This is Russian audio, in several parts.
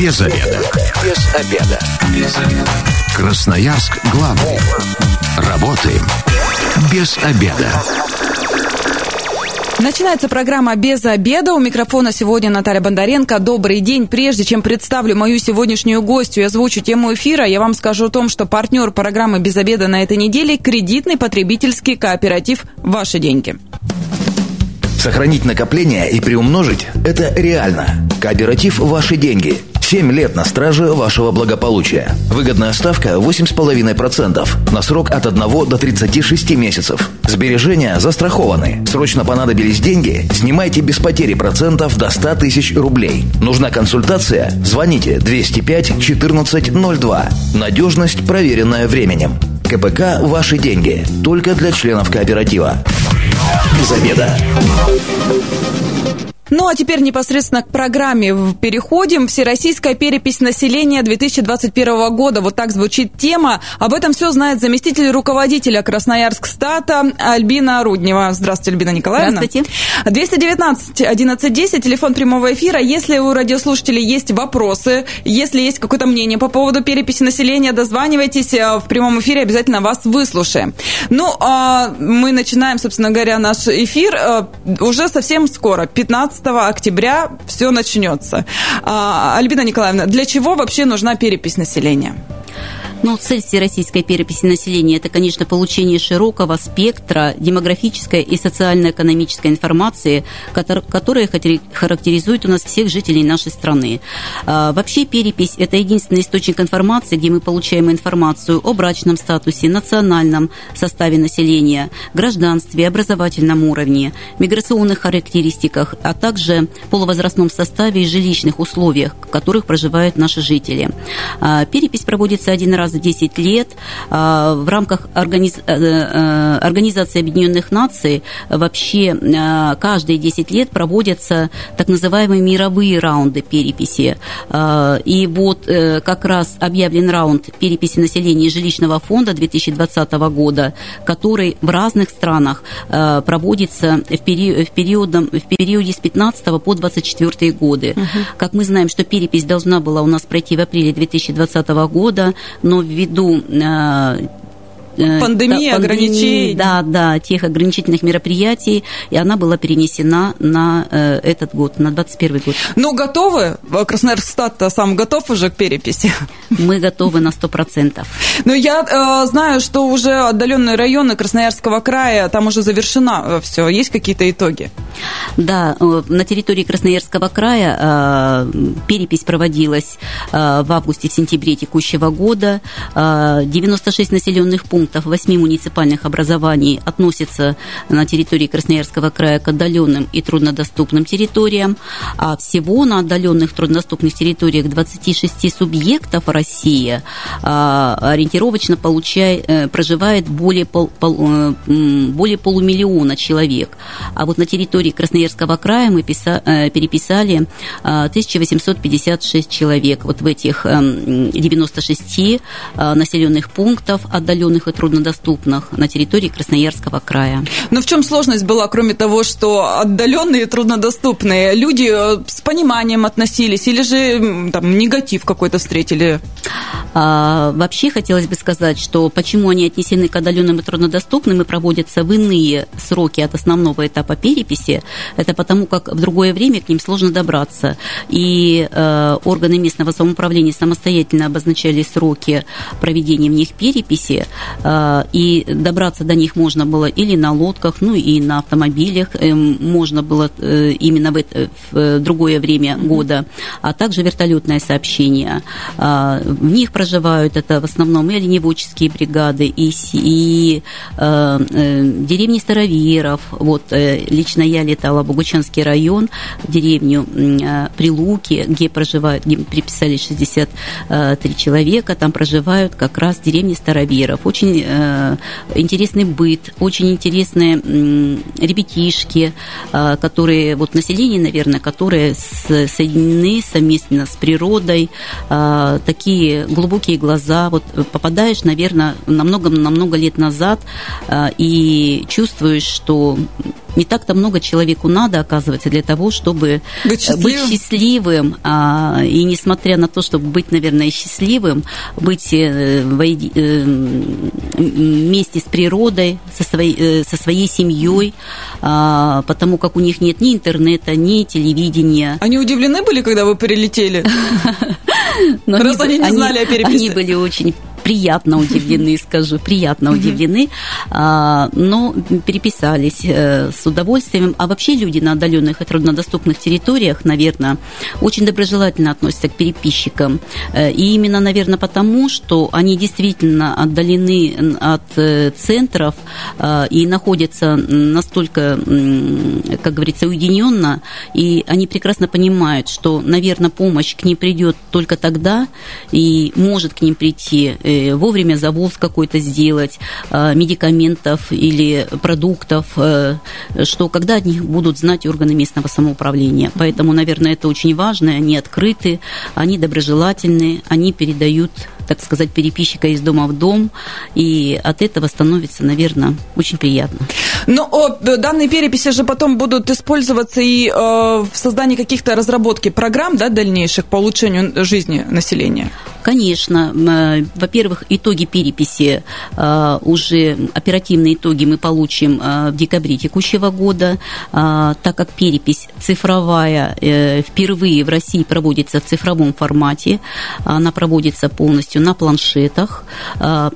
Без обеда. Без обеда. Без обеда. Красноярск главный. Работаем без обеда. Начинается программа «Без обеда». У микрофона сегодня Наталья Бондаренко. Добрый день. Прежде чем представлю мою сегодняшнюю гостью и озвучу тему эфира, я вам скажу о том, что партнер программы «Без обеда» на этой неделе – кредитный потребительский кооператив «Ваши деньги». Сохранить накопление и приумножить – это реально. Кооператив «Ваши деньги». 7 лет на страже вашего благополучия. Выгодная ставка 8,5%. На срок от 1 до 36 месяцев. Сбережения застрахованы. Срочно понадобились деньги? Снимайте без потери процентов до 100 тысяч рублей. Нужна консультация? Звоните 205 1402. Надежность, проверенная временем. КПК «Ваши деньги». Только для членов кооператива. Без обеда. Ну а теперь непосредственно к программе переходим. Всероссийская перепись населения 2021 года. Вот так звучит тема. Об этом все знает заместитель руководителя Красноярск стата Альбина Руднева. Здравствуйте, Альбина Николаевна. Здравствуйте. 219 1110, телефон прямого эфира. Если у радиослушателей есть вопросы, если есть какое-то мнение по поводу переписи населения, дозванивайтесь э, в прямом эфире, обязательно вас выслушаем. Ну, а мы начинаем, собственно говоря, наш эфир э, уже совсем скоро, 15 октября все начнется. А, Альбина Николаевна, для чего вообще нужна перепись населения? Ну, цель всероссийской переписи населения – это, конечно, получение широкого спектра демографической и социально-экономической информации, которая характеризует у нас всех жителей нашей страны. А, вообще перепись – это единственный источник информации, где мы получаем информацию о брачном статусе, национальном составе населения, гражданстве, образовательном уровне, миграционных характеристиках, а также полувозрастном составе и жилищных условиях, в которых проживают наши жители. А, перепись проводится один раз за 10 лет а, в рамках организ... Э, э, Организации Объединенных Наций вообще каждые 10 лет проводятся так называемые мировые раунды переписи. И вот э, как раз объявлен раунд переписи населения и жилищного фонда 2020 года, который в разных странах проводится в, период, в, периодом, в периоде с 15 по 24 годы. Угу. Как мы знаем, что перепись должна была у нас пройти в апреле 2020 года, но ввиду э, Э, пандемии, ограничений. Да, да, тех ограничительных мероприятий, и она была перенесена на э, этот год, на 21 год. Но готовы? Красноярск-Стат сам готов уже к переписи? Мы готовы на 100%. Но я э, знаю, что уже отдаленные районы Красноярского края, там уже завершено э, все. Есть какие-то итоги? Да, на территории Красноярского края э, перепись проводилась э, в августе-сентябре текущего года. Э, 96 населенных пунктов пунктов восьми муниципальных образований относятся на территории Красноярского края к отдаленным и труднодоступным территориям, а всего на отдаленных труднодоступных территориях 26 субъектов России а, ориентировочно получает, э, проживает более, пол, пол, э, более полумиллиона человек. А вот на территории Красноярского края мы писа, э, переписали 1856 человек. Вот в этих 96 населенных пунктов отдаленных и труднодоступных на территории Красноярского края. Но в чем сложность была, кроме того, что отдаленные и труднодоступные? Люди э, с пониманием относились или же там негатив какой-то встретили? А, вообще хотелось бы сказать, что почему они отнесены к отдаленным и труднодоступным и проводятся в иные сроки от основного этапа переписи, это потому как в другое время к ним сложно добраться. И э, органы местного самоуправления самостоятельно обозначали сроки проведения в них переписи, и добраться до них можно было или на лодках, ну и на автомобилях, э, можно было э, именно в, это, в другое время года, а также вертолетное сообщение. Э, в них проживают, это в основном и оленеводческие бригады, и, и э, э, деревни староверов. Вот э, лично я летала в Богучанский район, в деревню э, Прилуки, где проживают, где приписали 63 человека, там проживают как раз деревни староверов. Очень э, интересный быт, очень интересные э, ребятишки, которые, вот население, наверное, которые соединены совместно с природой, э, такие глубокие глаза, вот попадаешь, наверное, на много-на много лет назад э, и чувствуешь, что не так-то много человеку надо, оказывается, для того, чтобы быть счастливым, быть счастливым а, и несмотря на то, чтобы быть, наверное, счастливым, быть э, вместе с природой, со своей, со своей семьей, а, потому как у них нет ни интернета, ни телевидения. Они удивлены были, когда вы прилетели? Раз они, они не знали о переписи. Они были очень приятно удивлены, скажу, приятно удивлены, а, но переписались э, с удовольствием. А вообще люди на отдаленных и труднодоступных территориях, наверное, очень доброжелательно относятся к переписчикам. Э, и именно, наверное, потому, что они действительно отдалены от э, центров и находятся настолько, как говорится, уединенно, и они прекрасно понимают, что, наверное, помощь к ним придет только тогда, и может к ним прийти вовремя завоз какой-то сделать, э, медикаментов или продуктов, э, что когда от них будут знать органы местного самоуправления. Поэтому, наверное, это очень важно, они открыты, они доброжелательны, они передают так сказать, переписчика из дома в дом, и от этого становится, наверное, очень приятно. Но о, данные переписи же потом будут использоваться и э, в создании каких-то разработки программ да, дальнейших по улучшению жизни населения. Конечно. Э, во-первых, итоги переписи, э, уже оперативные итоги мы получим э, в декабре текущего года, так как перепись цифровая впервые в России проводится в цифровом формате, она проводится полностью на планшетах,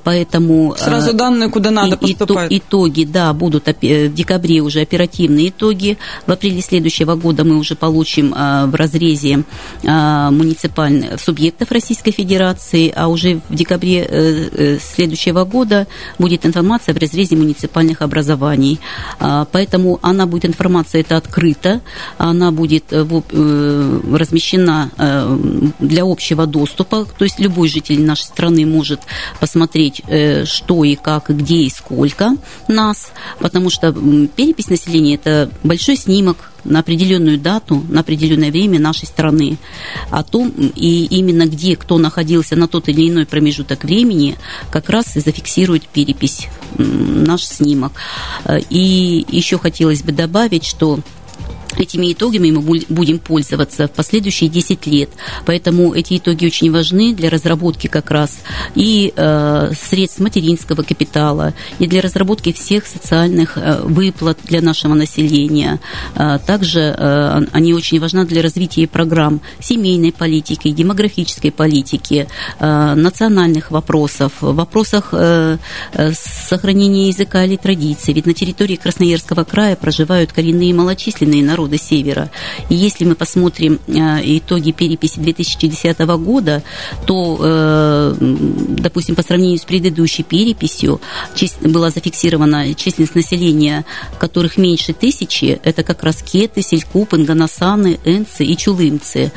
поэтому... Сразу данные куда надо поступают. Итоги, да, будут в декабре уже оперативные итоги. В апреле следующего года мы уже получим в разрезе муниципальных субъектов Российской Федерации Федерации, а уже в декабре э, э, следующего года будет информация в разрезе муниципальных образований. А, поэтому она будет, информация эта открыта, она будет э, размещена для общего доступа, то есть любой житель нашей страны может посмотреть, что и как, и где и сколько нас, потому что перепись населения – это большой снимок на определенную дату, на определенное время нашей страны, о том, и именно где кто находился на тот или иной промежуток времени, как раз и зафиксирует перепись наш снимок. И еще хотелось бы добавить, что Этими итогами мы будем пользоваться в последующие 10 лет. Поэтому эти итоги очень важны для разработки как раз и э, средств материнского капитала, и для разработки всех социальных э, выплат для нашего населения. Э, также э, они очень важны для развития программ семейной политики, демографической политики, э, национальных вопросов, вопросах э, э, сохранения языка или традиций. Ведь на территории Красноярского края проживают коренные малочисленные народы народа Севера. И если мы посмотрим э, итоги переписи 2010 года, то, э, допустим, по сравнению с предыдущей переписью была зафиксирована численность населения, которых меньше тысячи, это как раз кеты, селькупы, нганасаны, энцы и чулымцы.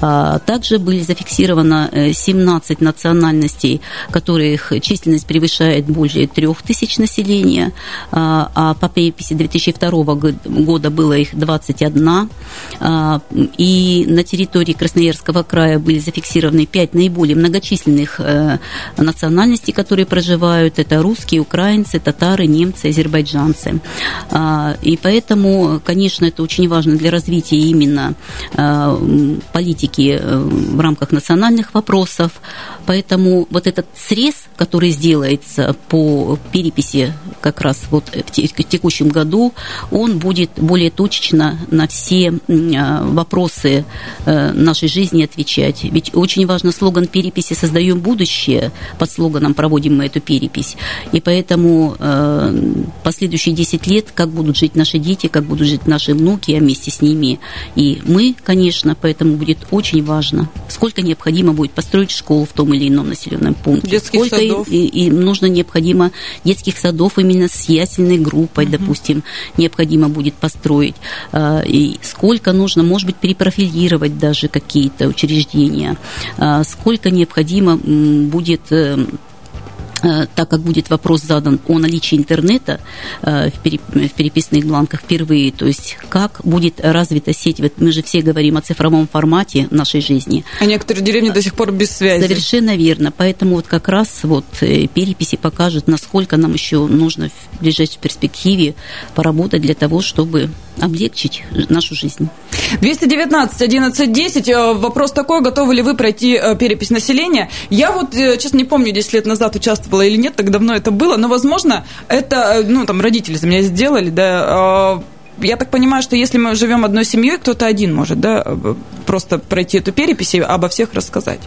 А, также были зафиксировано 17 э, национальностей, которых численность превышает более трех тысяч населения, а, а по переписи 2002 года было их 20 21. А, и на территории Красноярского края были зафиксированы пять наиболее многочисленных э, национальностей, которые проживают. Это русские, украинцы, татары, немцы, азербайджанцы. А, и поэтому, конечно, это очень важно для развития именно э, политики э, в рамках национальных вопросов. Поэтому вот этот срез, который сделается по переписи как раз вот в текущем году, он будет более точечно на все а, вопросы э, нашей жизни отвечать. Ведь очень важно слоган переписи «Создаем будущее». Под слоганом проводим мы эту перепись. И поэтому э, последующие 10 лет, как будут жить наши дети, как будут жить наши внуки, а вместе с ними и мы, конечно, поэтому будет очень важно, сколько необходимо будет построить школу в том или ином населенном пункте. Детских сколько садов. И, и нужно необходимо детских садов именно с ясельной группой, угу. допустим, необходимо будет построить. Э, и сколько нужно, может быть, перепрофилировать даже какие-то учреждения, а, сколько необходимо будет э, Э, так как будет вопрос задан о наличии интернета э, в переписных бланках впервые, то есть как будет развита сеть, вот мы же все говорим о цифровом формате нашей жизни. А некоторые деревни до сих пор без связи. Совершенно верно, поэтому вот как раз вот э, переписи покажут, насколько нам еще нужно в ближайшей перспективе поработать для того, чтобы облегчить нашу жизнь. 219 11 10. Вопрос такой, готовы ли вы пройти перепись населения? Я вот, честно, не помню, 10 лет назад участвовала участвовала или нет, так давно это было, но, возможно, это, э, ну, там, родители за меня сделали, да, а, я так понимаю, что если мы живем одной семьей, кто-то один может, да, просто пройти эту перепись и обо всех рассказать.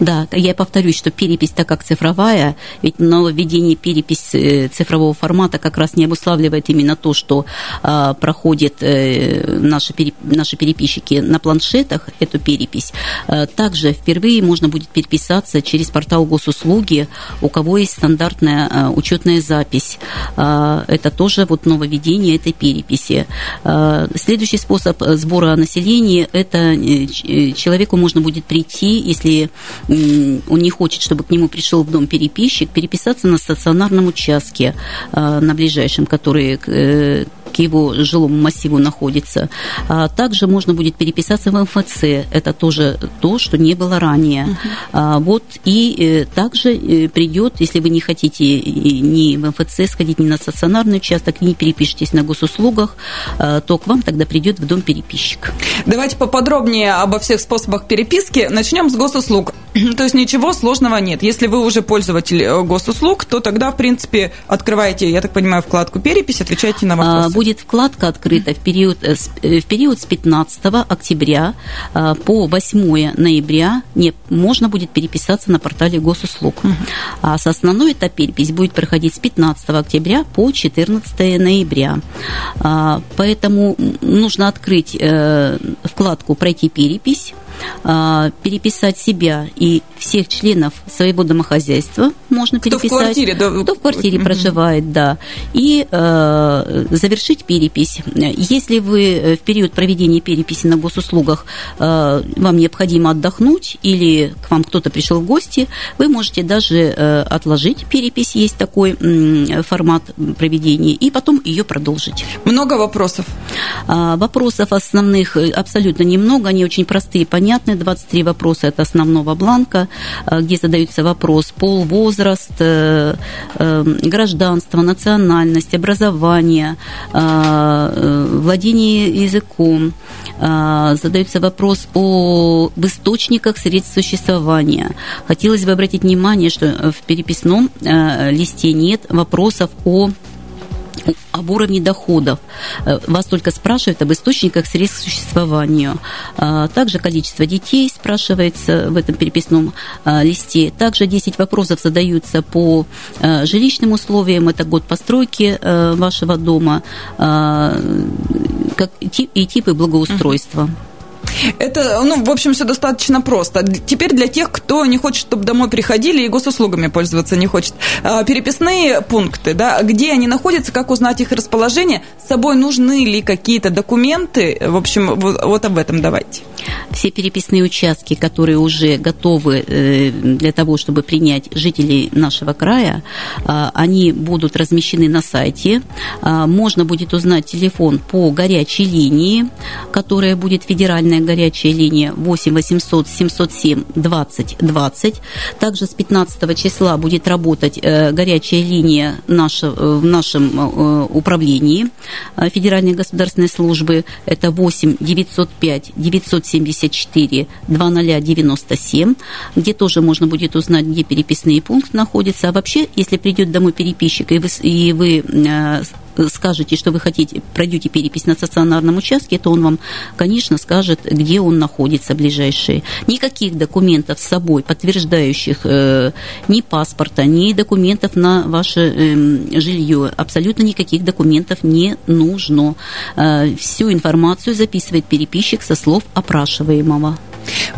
Да, я повторюсь, что перепись, так как цифровая, ведь нововведение переписи э, цифрового формата как раз не обуславливает именно то, что а, проходят э, наши, переп... наши переписчики на планшетах эту перепись. А, также впервые можно будет переписаться через портал госуслуги, у кого есть стандартная а, учетная запись. А, это тоже вот нововведение этой переписи. Э, следующий способ сбора населения – это э, э, человеку можно будет прийти, если он не хочет, чтобы к нему пришел в дом переписчик, переписаться на стационарном участке, на ближайшем, который к его жилому массиву находится. А также можно будет переписаться в МФЦ. Это тоже то, что не было ранее. А, вот и э, также э, придет, если вы не хотите ни в МФЦ сходить, ни на стационарный участок, не перепишетесь на госуслугах, а, то к вам тогда придет в дом переписчик. Давайте поподробнее обо всех способах переписки. Начнем с госуслуг. То есть ничего сложного нет. Если вы уже пользователь э, госуслуг, то тогда, в принципе, открываете, я так понимаю, вкладку перепись, отвечаете на вопросы будет вкладка открыта в период, э, э, в период с 15 октября э, по 8 ноября не, можно будет переписаться на портале госуслуг. А с основной этап перепись будет проходить с 15 октября по 14 ноября. А, поэтому нужно открыть вкладку «Пройти перепись», а, переписать себя и всех членов своего домохозяйства можно переписать. Кто в квартире, да? Кто в квартире проживает, да. И э, завершить перепись. Если вы э, в период проведения переписи на госуслугах э, вам необходимо отдохнуть или к вам кто-то пришел в гости, вы можете даже э, отложить перепись, есть такой э, формат проведения, и потом ее продолжить. Много вопросов? А, вопросов основных э, абсолютно немного, они очень простые, понятные понятны. 23 вопроса – это основного бланка, э, где задаются вопрос пол, возраст, э, э, гражданство, национальность, образование, владение языком. Задается вопрос о в источниках средств существования. Хотелось бы обратить внимание, что в переписном листе нет вопросов о об уровне доходов. Э, вас только спрашивают об источниках средств к существованию. А, также количество детей спрашивается в этом переписном а, листе. Также 10 вопросов задаются по жилищным условиям. Это год постройки вашего дома и типы благоустройства. Uh-huh. Это, ну, в общем, все достаточно просто. Теперь для тех, кто не хочет, чтобы домой приходили и госуслугами пользоваться не хочет. А, переписные пункты, да, где они находятся, как узнать их расположение, с собой нужны ли какие-то документы, в общем, вот, вот об этом давайте. Все переписные участки, которые уже готовы э, для того, чтобы принять жителей нашего края, а, они будут размещены на сайте. А, можно будет узнать телефон по горячей линии, которая будет федеральная горячая линия 8 800 707 20 20. Также с 15 числа будет работать э, горячая линия наша, э, в нашем управлении Федеральной государственной службы. Это 8 905 974 2097, где тоже можно будет узнать, где переписные пункты находятся. А вообще, если придет домой переписчик, и вы, и вы скажете, что вы хотите, пройдете перепись на стационарном участке, то он вам, конечно, скажет, где он находится ближайший. Никаких документов с собой, подтверждающих э, ни паспорта, ни документов на ваше э, жилье, абсолютно никаких документов не нужно. Э, всю информацию записывает переписчик со слов опрашиваемого.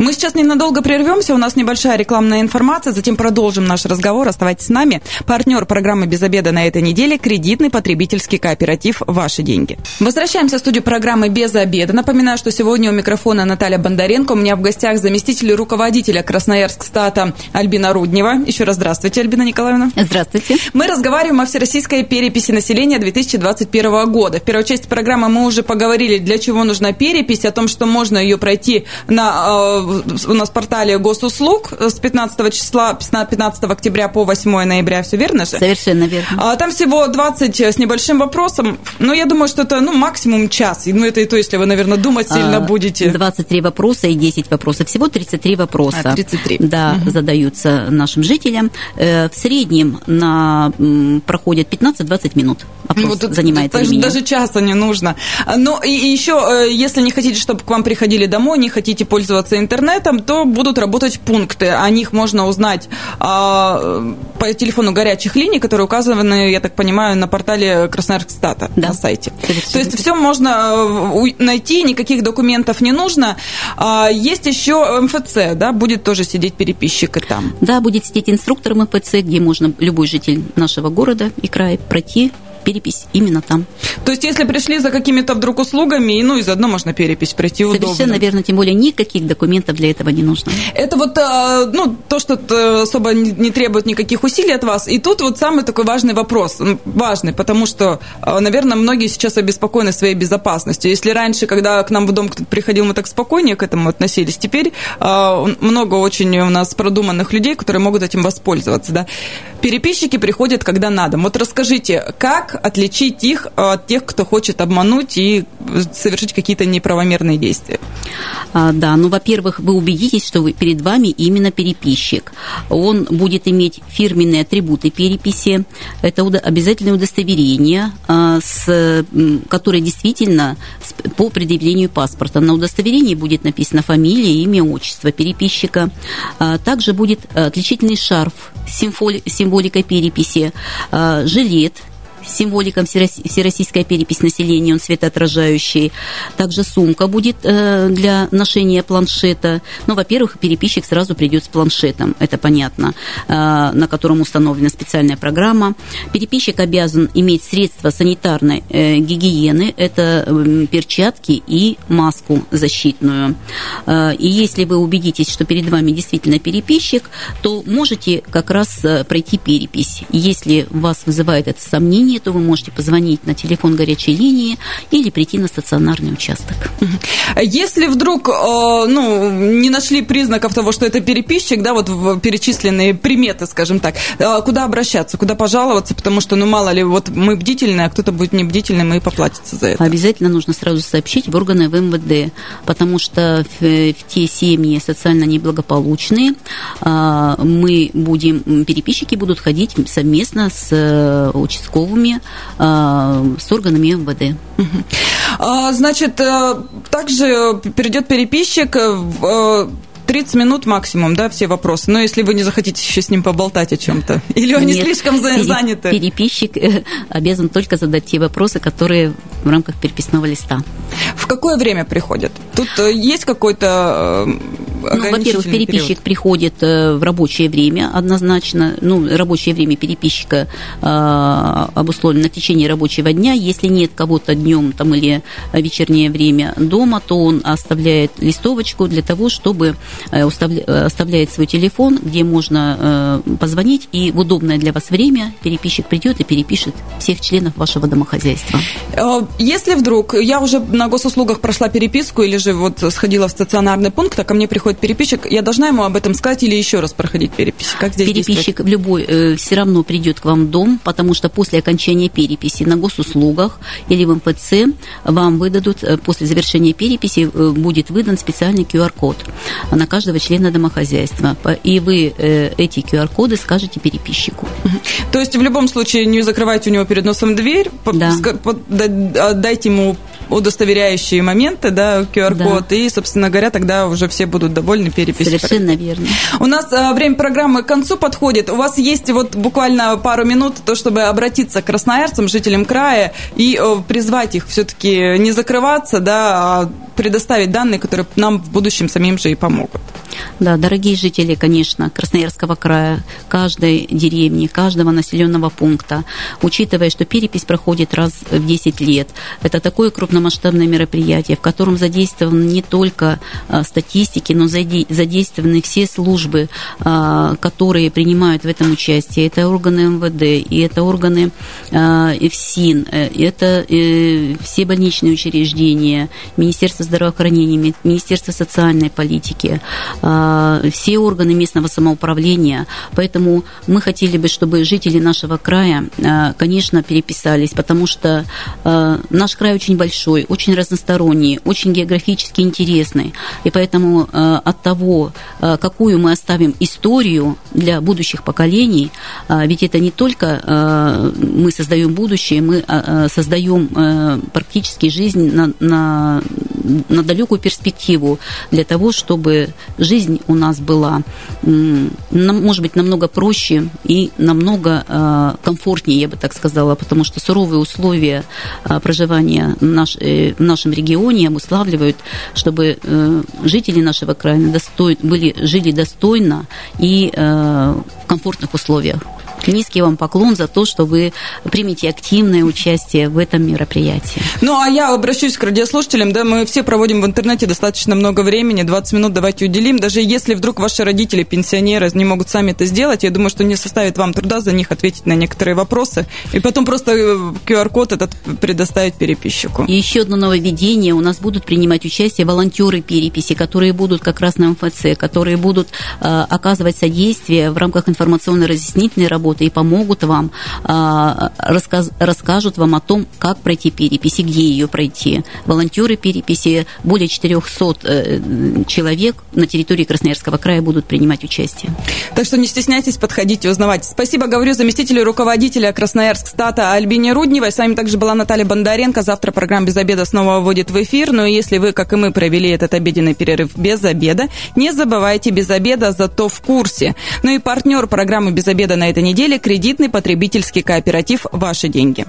Мы сейчас ненадолго прервемся, у нас небольшая рекламная информация, затем продолжим наш разговор. Оставайтесь с нами. Партнер программы «Без обеда» на этой неделе – кредитный потребительский кооператив «Ваши деньги». Возвращаемся в студию программы «Без обеда». Напоминаю, что сегодня у микрофона Наталья Бондаренко. У меня в гостях заместитель руководителя Красноярск стата Альбина Руднева. Еще раз здравствуйте, Альбина Николаевна. Здравствуйте. Мы разговариваем о всероссийской переписи населения 2021 года. В первой части программы мы уже поговорили, для чего нужна перепись, о том, что можно ее пройти на Э, у нас в портале госуслуг с 15 числа, 15 октября по 8 ноября, все верно же? Совершенно верно. А, там всего 20 с небольшим вопросом, но я думаю, что это ну, максимум час, ну это и то, если вы, наверное, думать сильно а, будете. 23 вопроса и 10 вопросов, всего 33 вопроса. А, 33. Да, угу. задаются нашим жителям. Э, в среднем на, проходит 15-20 минут. Вопрос вот, занимает даже, даже часа не нужно. Но и, и еще, э, если не хотите, чтобы к вам приходили домой, не хотите пользоваться интернетом, то будут работать пункты. О них можно узнать а, по телефону горячих линий, которые указаны, я так понимаю, на портале Красноярскстата да. на сайте. То есть все можно э, найти, никаких документов не нужно. А, есть еще МФЦ, да, будет тоже сидеть переписчик и там. Да, будет сидеть инструктор МФЦ, где можно любой житель нашего города и края пройти перепись именно там. То есть, если пришли за какими-то вдруг услугами, ну и заодно можно перепись пройти Совершенно удобно. верно, тем более никаких документов для этого не нужно. Это вот, а, ну, то, что особо не требует никаких усилий от вас. И тут вот самый такой важный вопрос, важный, потому что, а, наверное, многие сейчас обеспокоены своей безопасностью. Если раньше, когда к нам в дом кто-то приходил, мы так спокойнее к этому относились, теперь много очень у нас продуманных людей, которые могут этим воспользоваться, да. Переписчики приходят, когда надо. Вот расскажите, как отличить их от тех, кто хочет обмануть и совершить какие-то неправомерные действия? А, да, ну, во-первых, вы убедитесь, что вы, перед вами именно переписчик. Он будет иметь фирменные атрибуты переписи. Это обязательное удостоверение, а, с, которое действительно по предъявлению паспорта. На удостоверении будет написано фамилия, имя, отчество переписчика. А, также будет отличительный шарф, символика символикой переписи, а, жилет символиком всероссийская перепись населения, он светоотражающий. Также сумка будет э, для ношения планшета. Ну, во-первых, переписчик сразу придет с планшетом, это понятно, э, на котором установлена специальная программа. Переписчик обязан иметь средства санитарной э, гигиены, это перчатки и маску защитную. И если вы убедитесь, что перед вами действительно переписчик, то можете как раз пройти перепись. Если вас вызывает это сомнение, линии, то вы можете позвонить на телефон горячей линии или прийти на стационарный участок. Если вдруг э, ну, не нашли признаков того, что это переписчик, да, вот перечисленные приметы, скажем так, э, куда обращаться, куда пожаловаться, потому что, ну, мало ли, вот мы бдительные, а кто-то будет не бдительным и поплатится за это. Обязательно нужно сразу сообщить в органы в МВД, потому что в, в те семьи социально неблагополучные э, мы будем, переписчики будут ходить совместно с участковыми знакомыми э, с органами МВД. А, значит, э, также перейдет переписчик в 30 минут максимум, да, все вопросы. Но если вы не захотите еще с ним поболтать о чем-то. Или они Нет, слишком пере- заняты. Переписчик э, обязан только задать те вопросы, которые в рамках переписного листа. Какое время приходят? Тут э, есть какой-то э, ну, во-первых, переписчик период? приходит в рабочее время однозначно. Ну, рабочее время переписчика э, обусловлено в течение рабочего дня. Если нет кого-то днем там, или вечернее время дома, то он оставляет листовочку для того, чтобы Э, э, оставляет свой телефон, где можно э, позвонить, и в удобное для вас время переписчик придет и перепишет всех членов вашего домохозяйства. Если вдруг я уже на госуслугах прошла переписку или же вот сходила в стационарный пункт, а ко мне приходит переписчик, я должна ему об этом сказать или еще раз проходить перепись? Как здесь Переписчик в любой э, все равно придет к вам в дом, потому что после окончания переписи на госуслугах или в МФЦ вам выдадут, после завершения переписи будет выдан специальный QR-код на каждого члена домохозяйства. И вы э, эти QR-коды скажете переписчику. То есть в любом случае не закрывайте у него перед носом дверь, да. А, дайте ему удостоверяющие моменты, да, QR-код, да. и, собственно говоря, тогда уже все будут довольны переписью. Совершенно верно. У нас а, время программы к концу подходит. У вас есть вот буквально пару минут, то, чтобы обратиться к красноярцам, жителям края, и призвать их все-таки не закрываться, да, а предоставить данные, которые нам в будущем самим же и помогут. Да, дорогие жители, конечно, Красноярского края, каждой деревни, каждого населенного пункта, учитывая, что перепись проходит раз в 10 лет, это такое крупномасштабное мероприятие, в котором задействованы не только а, статистики, но задействованы все службы, а, которые принимают в этом участие. Это органы МВД, и это органы а, ФСИН, э, это э, все больничные учреждения, Министерство здравоохранения, Министерство социальной политики, а, все органы местного самоуправления. Поэтому мы хотели бы, чтобы жители нашего края, а, конечно, переписались, потому что а, наш край очень большой, очень разносторонний, очень географически интересный. И поэтому от того, какую мы оставим историю для будущих поколений, ведь это не только мы создаем будущее, мы создаем практически жизнь на, на, на далекую перспективу для того, чтобы жизнь у нас была, может быть, намного проще и намного э, комфортнее, я бы так сказала, потому что суровые условия э, проживания э, в нашем регионе обуславливают, чтобы жители нашего края были, жили достойно и в комфортных условиях. Низкий вам поклон за то, что вы примете активное участие в этом мероприятии. Ну, а я обращусь к радиослушателям. Да, мы все проводим в интернете достаточно много времени, 20 минут давайте уделим. Даже если вдруг ваши родители, пенсионеры, не могут сами это сделать, я думаю, что не составит вам труда за них ответить на некоторые вопросы. И потом просто QR-код э, этот предоставить переписчику. И еще одно нововведение. У нас будут принимать участие волонтеры переписи, которые будут как раз на МФЦ, которые будут э, оказывать содействие в рамках информационно-разъяснительной работы работы и помогут вам, а, расскажут вам о том, как пройти перепись и где ее пройти. Волонтеры переписи, более 400 э, человек на территории Красноярского края будут принимать участие. Так что не стесняйтесь, подходите, узнавать. Спасибо, говорю заместителю руководителя Красноярск стата Альбине Рудневой. С вами также была Наталья Бондаренко. Завтра программа «Без обеда» снова вводит в эфир. Но если вы, как и мы, провели этот обеденный перерыв без обеда, не забывайте без обеда, зато в курсе. Ну и партнер программы «Без обеда» на этой неделе неделе кредитный потребительский кооператив «Ваши деньги».